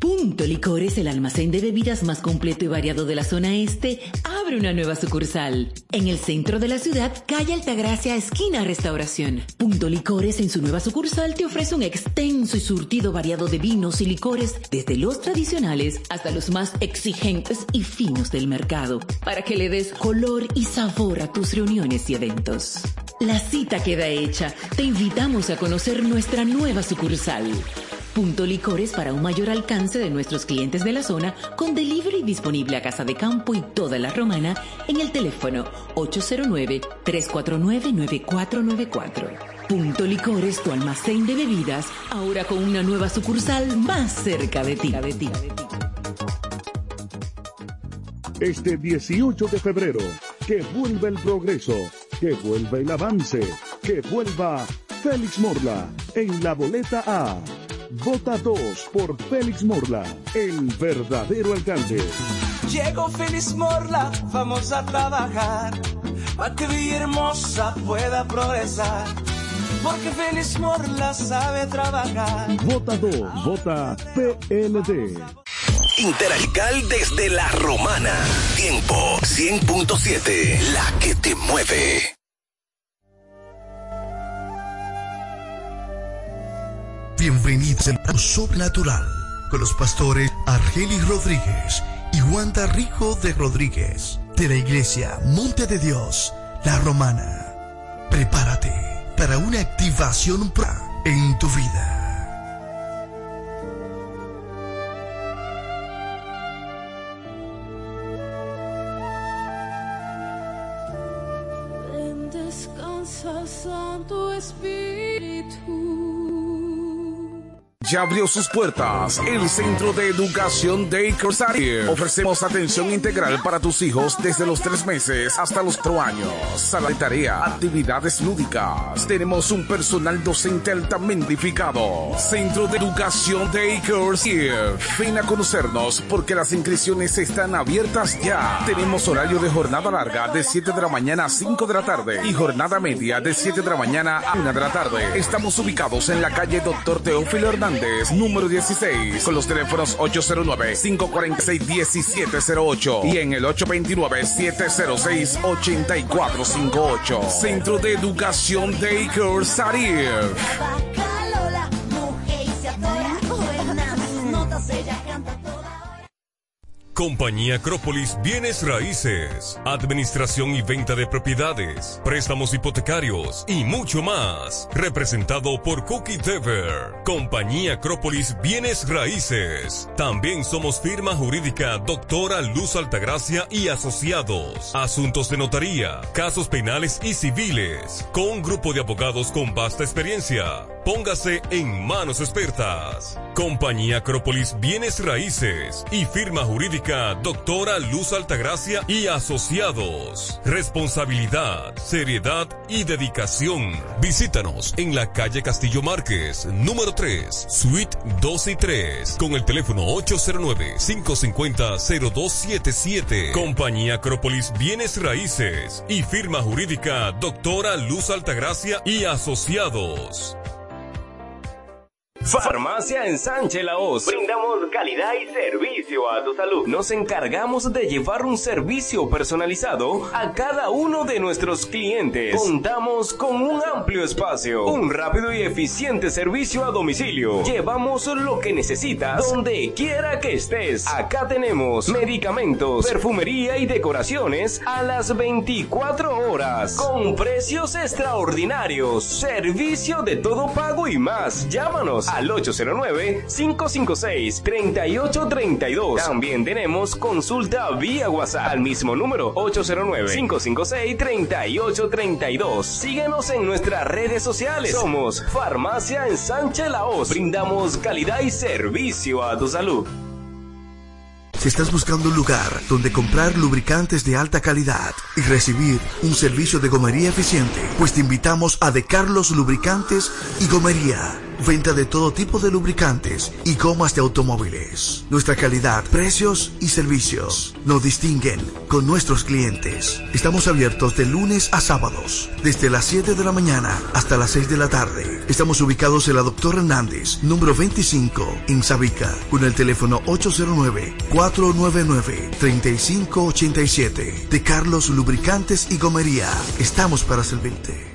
Punto Licores, el almacén de bebidas más completo y variado de la zona este, abre una nueva sucursal. En el centro de la ciudad, calle Altagracia, esquina Restauración. Punto Licores en su nueva sucursal te ofrece un extenso y surtido variado de vinos y licores, desde los tradicionales hasta los más exigentes y finos del mercado, para que le des color y sabor a tus reuniones y eventos. La cita queda hecha. Te invitamos a conocer nuestra nueva sucursal. Punto Licores para un mayor alcance de nuestros clientes de la zona con delivery disponible a Casa de Campo y toda la Romana en el teléfono 809-349-9494. Punto Licores, tu almacén de bebidas, ahora con una nueva sucursal más cerca de ti. De ti. Este 18 de febrero, que vuelva el progreso, que vuelva el avance, que vuelva Félix Morla en la boleta A. Vota 2 por Félix Morla, el verdadero alcalde. Llegó Félix Morla, vamos a trabajar para que Villahermosa pueda progresar. Porque Félix Morla sabe trabajar. Vota 2, vota PLD. Interalcal desde la Romana. Tiempo 100.7, la que te mueve. Bienvenidos al sobrenatural con los pastores Argelis Rodríguez y Wanda Rico de Rodríguez de la iglesia Monte de Dios, La Romana. Prepárate para una activación en tu vida. Santo Espíritu. Ya abrió sus puertas el Centro de Educación de Corsair. Ofrecemos atención integral para tus hijos desde los tres meses hasta los cuatro años. Sala de tarea, actividades lúdicas. Tenemos un personal docente altamente edificado. Centro de Educación de Corsair. Ven a conocernos porque las inscripciones están abiertas ya. Tenemos horario de jornada larga de 7 de la mañana a 5 de la tarde y jornada media de 7 de la mañana a 1 de la tarde. Estamos ubicados en la calle Doctor Teófilo Hernández, número 16, con los teléfonos 809-546-1708 y en el 829-706-8458. Centro de Educación de Sarir. Compañía Acrópolis Bienes Raíces, Administración y Venta de Propiedades, Préstamos Hipotecarios y mucho más. Representado por Cookie Dever. Compañía Acrópolis Bienes Raíces. También somos firma jurídica Doctora Luz Altagracia y Asociados. Asuntos de notaría, casos penales y civiles. Con un grupo de abogados con vasta experiencia. Póngase en manos expertas. Compañía Acrópolis Bienes Raíces y firma jurídica Doctora Luz Altagracia y Asociados. Responsabilidad, seriedad y dedicación. Visítanos en la calle Castillo Márquez, número 3, suite 2 y 3, con el teléfono 809-550-0277. Compañía Acrópolis Bienes Raíces y firma jurídica Doctora Luz Altagracia y Asociados. Farmacia en Sánchez Laos. Brindamos calidad y servicio a tu salud. Nos encargamos de llevar un servicio personalizado a cada uno de nuestros clientes. Contamos con un amplio espacio, un rápido y eficiente servicio a domicilio. Llevamos lo que necesitas donde quiera que estés. Acá tenemos medicamentos, perfumería y decoraciones a las 24 horas con precios extraordinarios. Servicio de todo pago y más. Llámanos al 809-556-3832. También tenemos consulta vía WhatsApp al mismo número 809-556-3832. Síguenos en nuestras redes sociales. Somos Farmacia en Sánchez Laos. Brindamos calidad y servicio a tu salud. Si estás buscando un lugar donde comprar lubricantes de alta calidad y recibir un servicio de gomería eficiente, pues te invitamos a De Carlos Lubricantes y Gomería Venta de todo tipo de lubricantes y gomas de automóviles. Nuestra calidad, precios y servicios nos distinguen con nuestros clientes. Estamos abiertos de lunes a sábados, desde las 7 de la mañana hasta las 6 de la tarde. Estamos ubicados en la Doctor Hernández, número 25, en Sabica, con el teléfono 809-499-3587. De Carlos Lubricantes y Gomería. Estamos para servirte.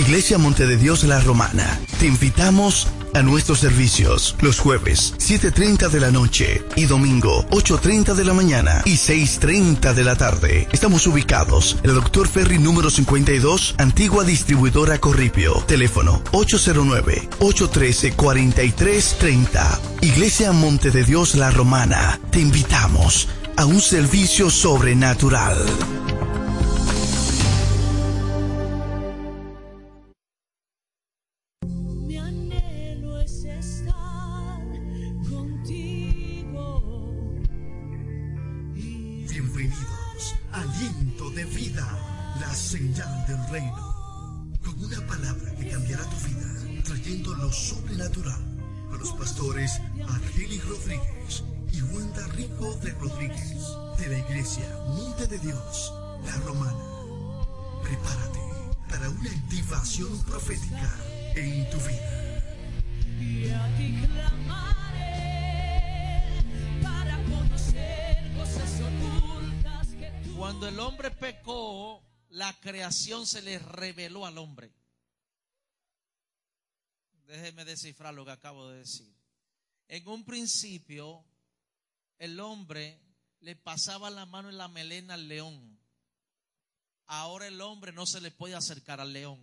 Iglesia Monte de Dios La Romana. Te invitamos a nuestros servicios los jueves 7.30 de la noche y domingo 8.30 de la mañana y 6.30 de la tarde. Estamos ubicados en el Doctor Ferry número 52, antigua distribuidora Corripio. Teléfono 809-813-4330. Iglesia Monte de Dios La Romana. Te invitamos a un servicio sobrenatural. Creación se le reveló al hombre. Déjeme descifrar lo que acabo de decir. En un principio, el hombre le pasaba la mano en la melena al león. Ahora el hombre no se le puede acercar al león.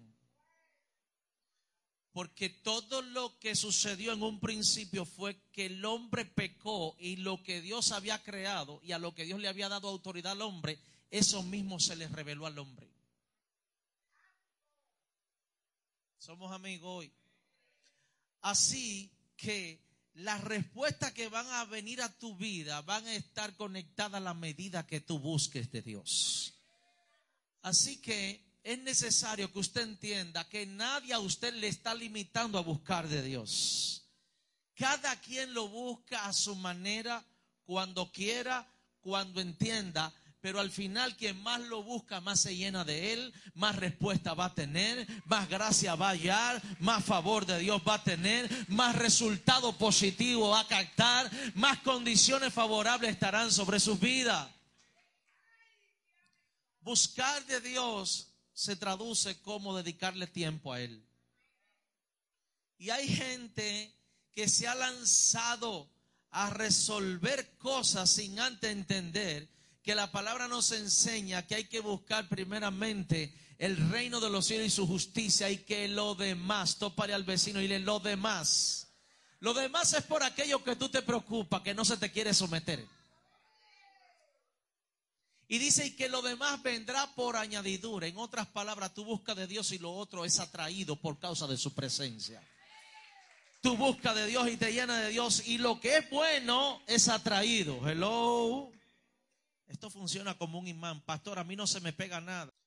Porque todo lo que sucedió en un principio fue que el hombre pecó y lo que Dios había creado y a lo que Dios le había dado autoridad al hombre, eso mismo se le reveló al hombre. Somos amigos hoy. Así que las respuestas que van a venir a tu vida van a estar conectadas a la medida que tú busques de Dios. Así que es necesario que usted entienda que nadie a usted le está limitando a buscar de Dios. Cada quien lo busca a su manera, cuando quiera, cuando entienda, pero al final quien más lo busca, más se llena de él, más respuesta va a tener, más gracia va a hallar, más favor de Dios va a tener, más resultado positivo va a captar, más condiciones favorables estarán sobre sus vidas. Buscar de Dios se traduce como dedicarle tiempo a Él. Y hay gente que se ha lanzado a resolver cosas sin antes entender que la palabra nos enseña que hay que buscar primeramente el reino de los cielos y su justicia y que lo demás, topare al vecino y dile lo demás. Lo demás es por aquello que tú te preocupas, que no se te quiere someter. Y dice y que lo demás vendrá por añadidura. En otras palabras, tú busca de Dios y lo otro es atraído por causa de su presencia. Tú busca de Dios y te llena de Dios y lo que es bueno es atraído. Hello. Esto funciona como un imán. Pastor, a mí no se me pega nada.